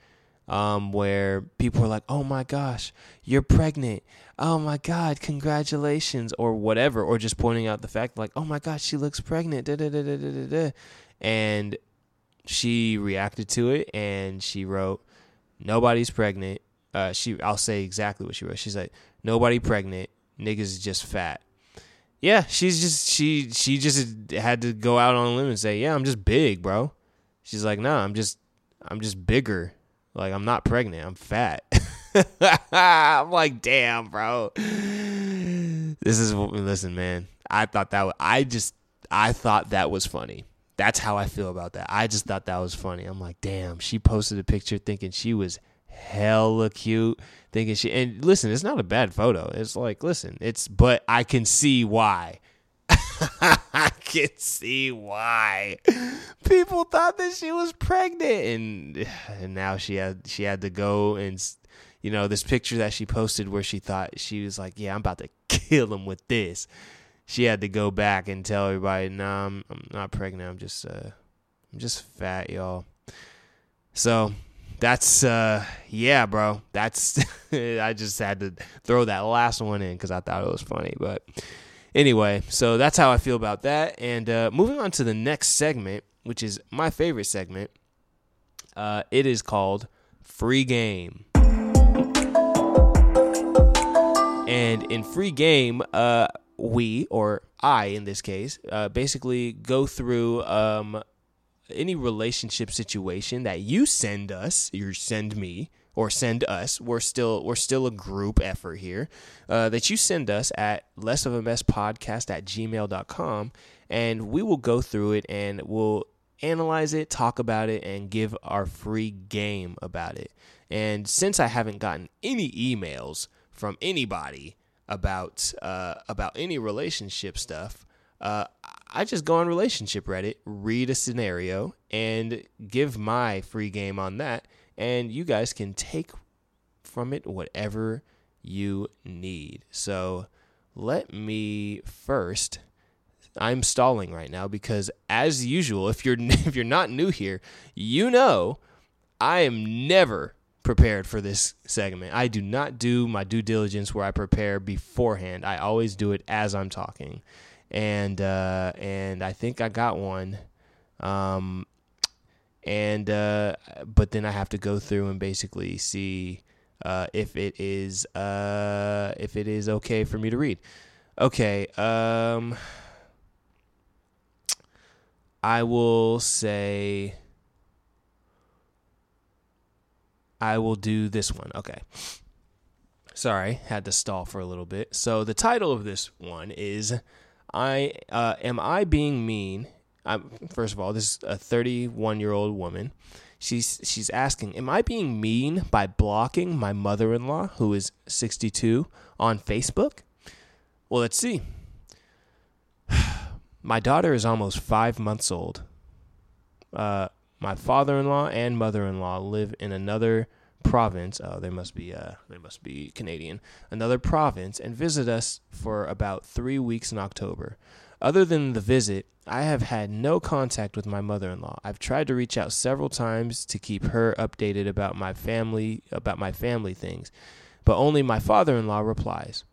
um, where people were like, "Oh my gosh, you're pregnant! Oh my god, congratulations!" or whatever, or just pointing out the fact like, "Oh my gosh, she looks pregnant!" Da, da, da, da, da, da. And she reacted to it and she wrote, nobody's pregnant. Uh, she, I'll say exactly what she wrote. She's like, nobody pregnant. Niggas is just fat. Yeah, she's just she she just had to go out on a limb and say, yeah, I'm just big, bro. She's like, nah, I'm just I'm just bigger. Like I'm not pregnant. I'm fat. I'm like, damn, bro. This is what we listen, man. I thought that was, I just I thought that was funny. That's how I feel about that. I just thought that was funny. I'm like, damn, she posted a picture thinking she was hella cute, thinking she and listen, it's not a bad photo. It's like, listen, it's but I can see why. I can see why people thought that she was pregnant, and and now she had she had to go and you know this picture that she posted where she thought she was like, yeah, I'm about to kill him with this. She had to go back and tell everybody, nah, I'm, I'm not pregnant. I'm just uh, I'm just fat, y'all. So that's uh yeah bro that's i just had to throw that last one in because i thought it was funny but anyway so that's how i feel about that and uh moving on to the next segment which is my favorite segment uh it is called free game and in free game uh we or i in this case uh basically go through um any relationship situation that you send us, you send me or send us. We're still we're still a group effort here. Uh, that you send us at less of a mess podcast at gmail.com and we will go through it and we'll analyze it, talk about it, and give our free game about it. And since I haven't gotten any emails from anybody about uh, about any relationship stuff, uh, I just go on relationship Reddit, read a scenario, and give my free game on that, and you guys can take from it whatever you need. So let me first. I'm stalling right now because, as usual, if you're if you're not new here, you know I am never prepared for this segment. I do not do my due diligence where I prepare beforehand. I always do it as I'm talking and uh, and I think I got one. Um, and uh, but then I have to go through and basically see uh, if it is uh, if it is okay for me to read. Okay. Um, I will say I will do this one. Okay. Sorry, had to stall for a little bit. So the title of this one is I uh, am I being mean? I'm, first of all, this is a 31 year old woman. She's she's asking, am I being mean by blocking my mother-in-law, who is 62, on Facebook? Well, let's see. my daughter is almost five months old. Uh, my father-in-law and mother-in-law live in another province. Oh, they must be uh, they must be Canadian. Another province and visit us for about three weeks in October. Other than the visit, I have had no contact with my mother-in-law. I've tried to reach out several times to keep her updated about my family about my family things, but only my father-in-law replies.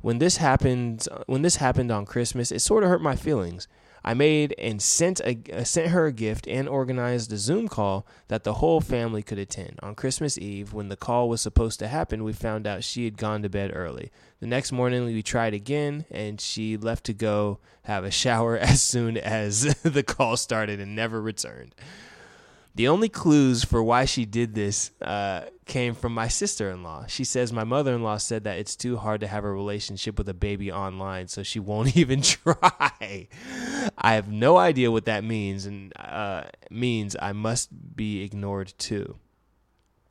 When this happened, when this happened on Christmas, it sort of hurt my feelings. I made and sent a uh, sent her a gift and organized a Zoom call that the whole family could attend. On Christmas Eve, when the call was supposed to happen, we found out she had gone to bed early. The next morning, we tried again, and she left to go have a shower as soon as the call started and never returned. The only clues for why she did this uh, came from my sister in law. She says my mother in law said that it's too hard to have a relationship with a baby online, so she won't even try. I have no idea what that means, and uh, means I must be ignored too.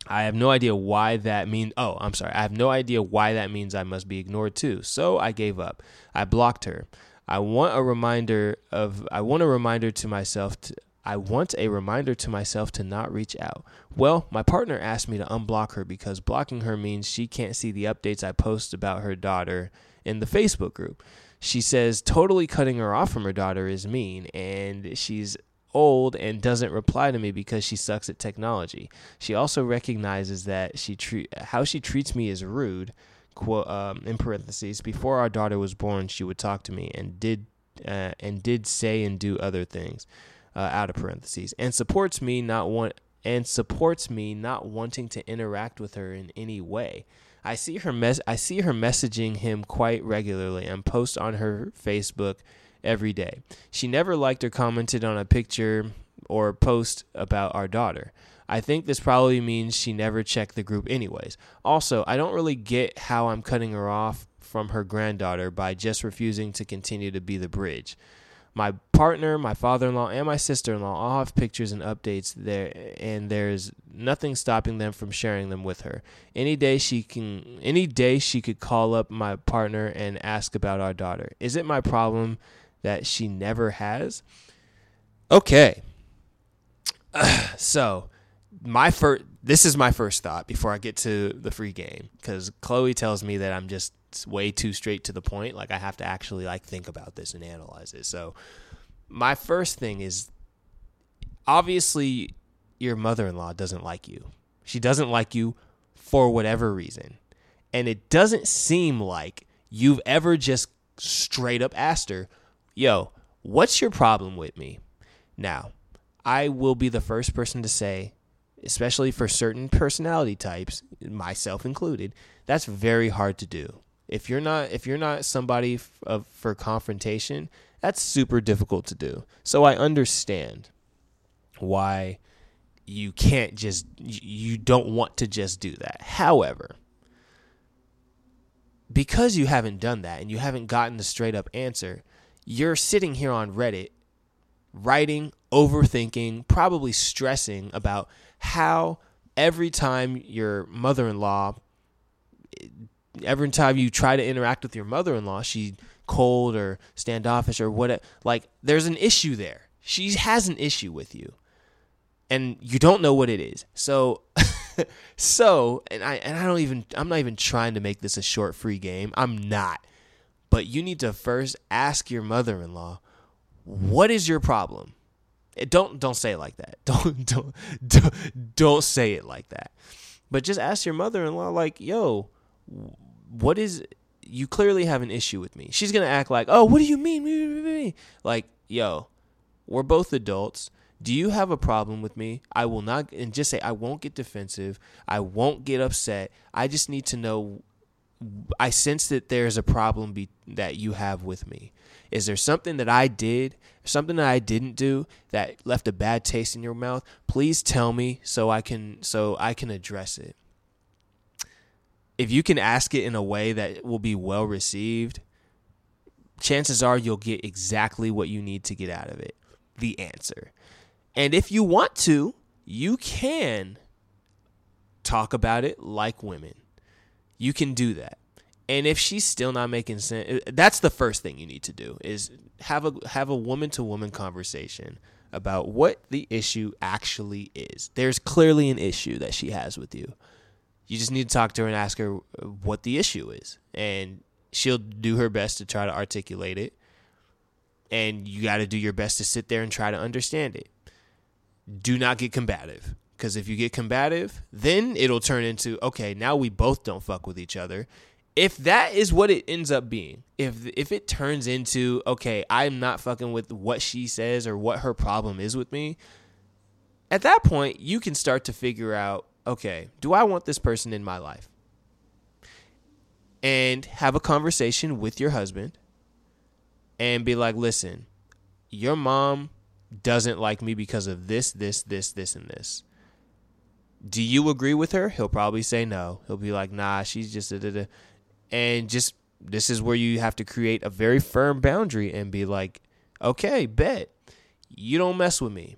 I have no idea why that means. Oh, I'm sorry. I have no idea why that means I must be ignored too. So I gave up. I blocked her. I want a reminder of. I want a reminder to myself to, I want a reminder to myself to not reach out. Well, my partner asked me to unblock her because blocking her means she can't see the updates I post about her daughter in the Facebook group. She says totally cutting her off from her daughter is mean, and she's old and doesn't reply to me because she sucks at technology. She also recognizes that she treat how she treats me is rude. Quote um, in parentheses. Before our daughter was born, she would talk to me and did uh, and did say and do other things uh, out of parentheses, and supports me not want and supports me not wanting to interact with her in any way. I see her mes- I see her messaging him quite regularly and post on her Facebook every day. She never liked or commented on a picture or post about our daughter. I think this probably means she never checked the group anyways. Also, I don't really get how I'm cutting her off from her granddaughter by just refusing to continue to be the bridge. My partner, my father in law, and my sister in law all have pictures and updates there, and there's nothing stopping them from sharing them with her. Any day she can, any day she could call up my partner and ask about our daughter. Is it my problem that she never has? Okay. so, my first this is my first thought before I get to the free game because Chloe tells me that I'm just way too straight to the point. Like I have to actually like think about this and analyze it. So my first thing is obviously your mother-in-law doesn't like you. She doesn't like you for whatever reason. And it doesn't seem like you've ever just straight up asked her, "Yo, what's your problem with me?" Now, I will be the first person to say especially for certain personality types, myself included, that's very hard to do. If you're not if you're not somebody f- for confrontation, that's super difficult to do. So I understand why you can't just you don't want to just do that. However, because you haven't done that and you haven't gotten the straight up answer, you're sitting here on Reddit writing, overthinking, probably stressing about how every time your mother in law, every time you try to interact with your mother in law, she cold or standoffish or what like there's an issue there. She has an issue with you. And you don't know what it is. So so and I and I don't even I'm not even trying to make this a short free game. I'm not. But you need to first ask your mother-in-law, what is your problem? It, don't don't say it like that. Don't don't don't don't say it like that. But just ask your mother-in-law like, "Yo, what is you clearly have an issue with me." She's going to act like, "Oh, what do you mean?" Like, "Yo, we're both adults. Do you have a problem with me? I will not and just say I won't get defensive. I won't get upset. I just need to know I sense that there's a problem be, that you have with me. Is there something that I did, something that I didn't do that left a bad taste in your mouth? Please tell me so I can so I can address it. If you can ask it in a way that will be well received, chances are you'll get exactly what you need to get out of it, the answer. And if you want to, you can talk about it like women. You can do that. And if she's still not making sense, uh, that's the first thing you need to do is have a have a woman to woman conversation about what the issue actually is. There's clearly an issue that she has with you. You just need to talk to her and ask her uh, what the issue is, and she'll do her best to try to articulate it. And you got to do your best to sit there and try to understand it. Do not get combative. Because if you get combative, then it'll turn into okay, now we both don't fuck with each other. If that is what it ends up being, if if it turns into okay, I'm not fucking with what she says or what her problem is with me, at that point you can start to figure out okay, do I want this person in my life? And have a conversation with your husband and be like, listen, your mom doesn't like me because of this, this, this, this, and this do you agree with her? He'll probably say no. He'll be like, nah, she's just a, da, da. and just this is where you have to create a very firm boundary and be like, okay, bet you don't mess with me,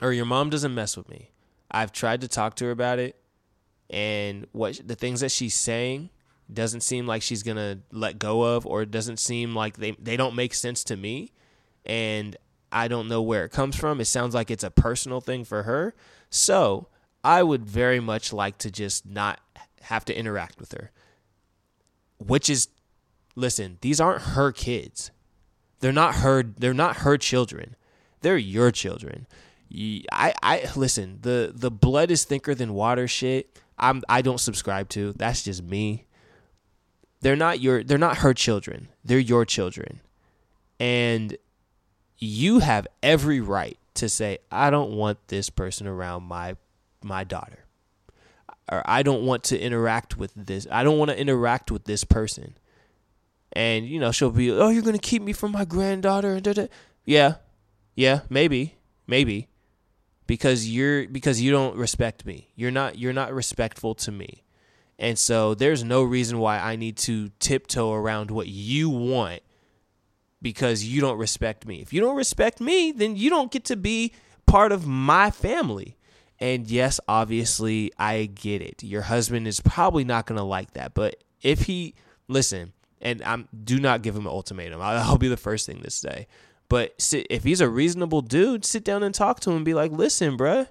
or your mom doesn't mess with me. I've tried to talk to her about it, and what the things that she's saying doesn't seem like she's gonna let go of, or it doesn't seem like they they don't make sense to me, and I don't know where it comes from. It sounds like it's a personal thing for her. So I would very much like to just not have to interact with her. Which is listen, these aren't her kids. They're not her they're not her children. They're your children. I I listen, the the blood is thicker than water shit. I'm I don't subscribe to. That's just me. They're not your they're not her children. They're your children. And you have every right to say I don't want this person around my my daughter. Or I don't want to interact with this. I don't want to interact with this person. And you know, she'll be, "Oh, you're going to keep me from my granddaughter." Yeah. Yeah, maybe. Maybe. Because you're because you don't respect me. You're not you're not respectful to me. And so there's no reason why I need to tiptoe around what you want because you don't respect me. If you don't respect me, then you don't get to be part of my family. And yes, obviously, I get it. Your husband is probably not going to like that. But if he, listen, and I'm do not give him an ultimatum. I'll be the first thing to say. But if he's a reasonable dude, sit down and talk to him and be like, listen, bruh,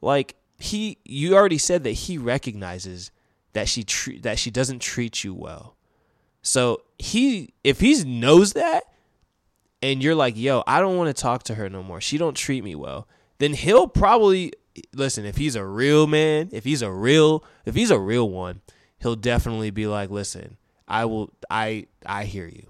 like he, you already said that he recognizes that she tre- that she doesn't treat you well. So he if he knows that and you're like, "Yo, I don't want to talk to her no more. She don't treat me well." Then he'll probably listen, if he's a real man, if he's a real if he's a real one, he'll definitely be like, "Listen, I will I I hear you.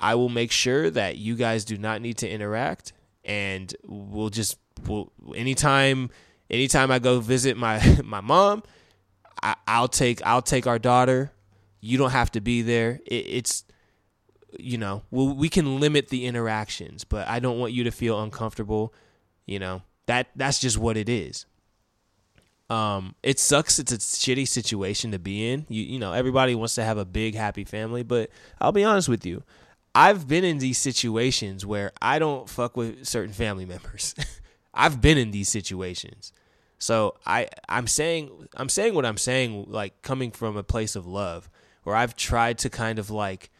I will make sure that you guys do not need to interact and we'll just we'll anytime anytime I go visit my my mom, I, will take I'll take our daughter. You don't have to be there. It, it's you know we we can limit the interactions, but I don't want you to feel uncomfortable. You know that that's just what it is. Um, it sucks. It's a shitty situation to be in. You you know everybody wants to have a big happy family, but I'll be honest with you. I've been in these situations where I don't fuck with certain family members. I've been in these situations. So I I'm saying I'm saying what I'm saying like coming from a place of love where I've tried to kind of like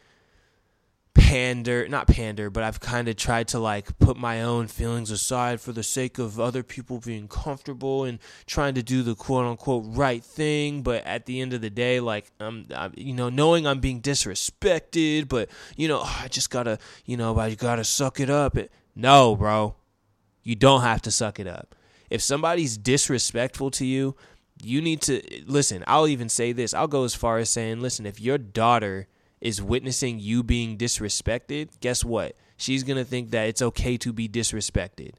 pander not pander but I've kind of tried to like put my own feelings aside for the sake of other people being comfortable and trying to do the quote unquote right thing but at the end of the day like I'm, I'm you know knowing I'm being disrespected but you know oh, I just got to you know I got to suck it up it, no bro you don't have to suck it up if somebody's disrespectful to you, you need to listen. I'll even say this. I'll go as far as saying, listen, if your daughter is witnessing you being disrespected, guess what? She's going to think that it's okay to be disrespected.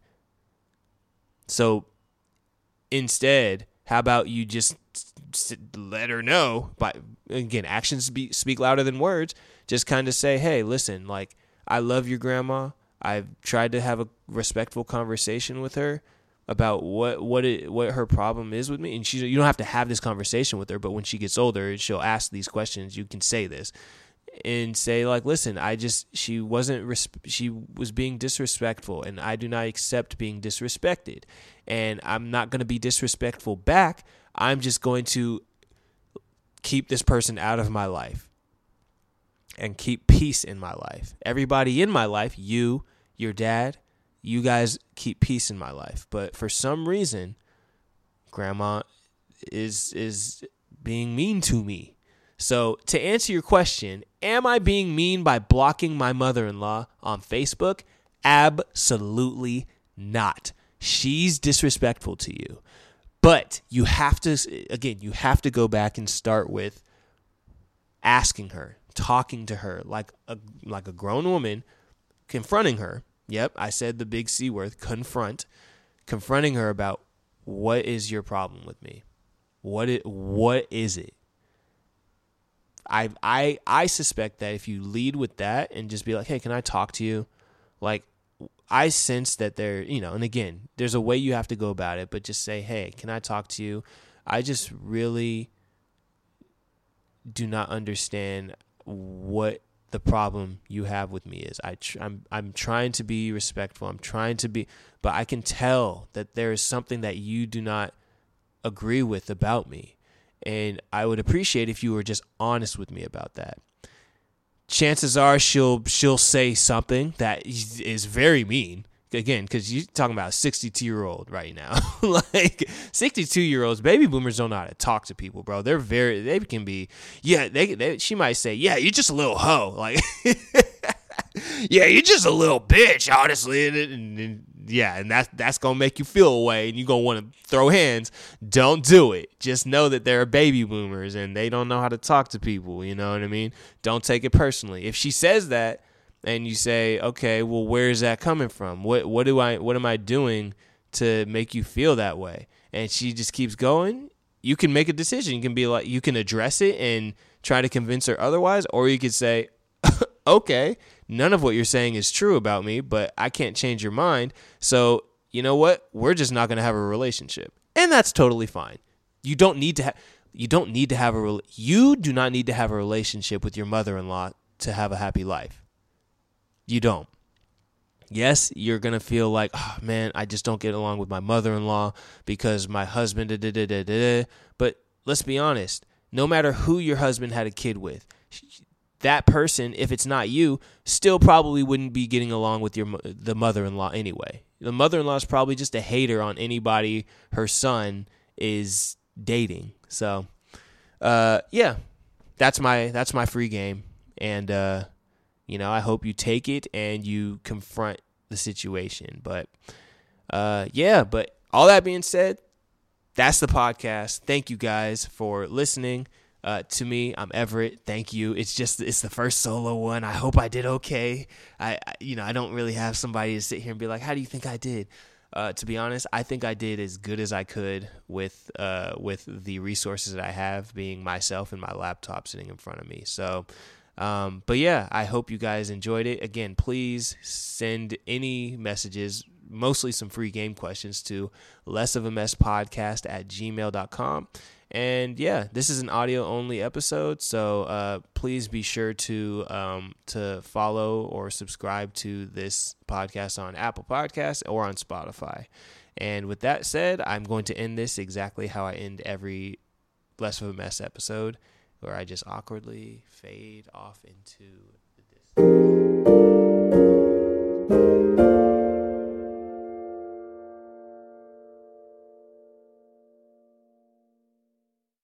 So instead, how about you just let her know by again actions speak, speak louder than words. Just kind of say hey listen like i love your grandma. I've tried to have a respectful conversation with her about what what it what her problem is with me. And she you don't have to have this conversation with her but when she gets older she'll ask these questions. You can say this and say like listen i just she wasn't resp- she was being disrespectful and i do not accept being disrespected and i'm not going to be disrespectful back i'm just going to keep this person out of my life and keep peace in my life everybody in my life you your dad you guys keep peace in my life. But for some reason, grandma is is being mean to me. So, to answer your question, am I being mean by blocking my mother-in-law on Facebook? Absolutely not. She's disrespectful to you. But you have to again, you have to go back and start with asking her, talking to her like a like a grown woman, confronting her Yep, I said the big C word, confront, confronting her about what is your problem with me? What it what is it? I I I suspect that if you lead with that and just be like, "Hey, can I talk to you?" Like I sense that there, you know, and again, there's a way you have to go about it, but just say, "Hey, can I talk to you?" I just really do not understand what the problem you have with me is. I tr- I'm I'm trying to be respectful. I'm trying to be, but I can tell that there is something that you do not agree with about me, and I would appreciate if you were just honest with me about that. Chances are she'll she'll say something that is very mean, again because you're talking about a 62 year old right now. Like 62 year olds baby boomers don't know how to talk to people bro. They're very they can be yeah they, they she might say yeah you're just a little hoe. Like yeah you're just a little bitch honestly. And, and, and yeah and that's that's gonna make you feel away and you're gonna want to throw hands don't do it just know that there are baby boomers and they don't know how to talk to people you know what i mean don't take it personally if she says that and you say, okay, well, where is that coming from? What what do I what am I doing to make you feel that way? And she just keeps going. You can make a decision. You can be like, you can address it and try to convince her otherwise, or you could say, okay, none of what you're saying is true about me, but I can't change your mind. So you know what? We're just not going to have a relationship, and that's totally fine. You don't need to have. You don't need to have a. You do not need to have a relationship with your mother-in-law to have a happy life. You don't. Yes, you're going to feel like, oh man, I just don't get along with my mother in law because my husband, da, da, da, da, but let's be honest, no matter who your husband had a kid with, that person, if it's not you, still probably wouldn't be getting along with your the mother-in-law anyway. The mother-in-law is probably just a hater on anybody her son is dating. So, uh, yeah, that's my that's my free game, and uh, you know, I hope you take it and you confront the situation. But uh, yeah, but all that being said, that's the podcast. Thank you guys for listening. Uh, to me, I'm Everett. Thank you. It's just it's the first solo one. I hope I did okay. I, I you know I don't really have somebody to sit here and be like, how do you think I did? Uh, to be honest, I think I did as good as I could with uh, with the resources that I have, being myself and my laptop sitting in front of me. So um, but yeah, I hope you guys enjoyed it. Again, please send any messages, mostly some free game questions to less of a mess podcast at gmail.com. And yeah, this is an audio only episode, so uh, please be sure to um, to follow or subscribe to this podcast on Apple Podcasts or on Spotify. And with that said, I'm going to end this exactly how I end every less of a mess episode where I just awkwardly fade off into the distance.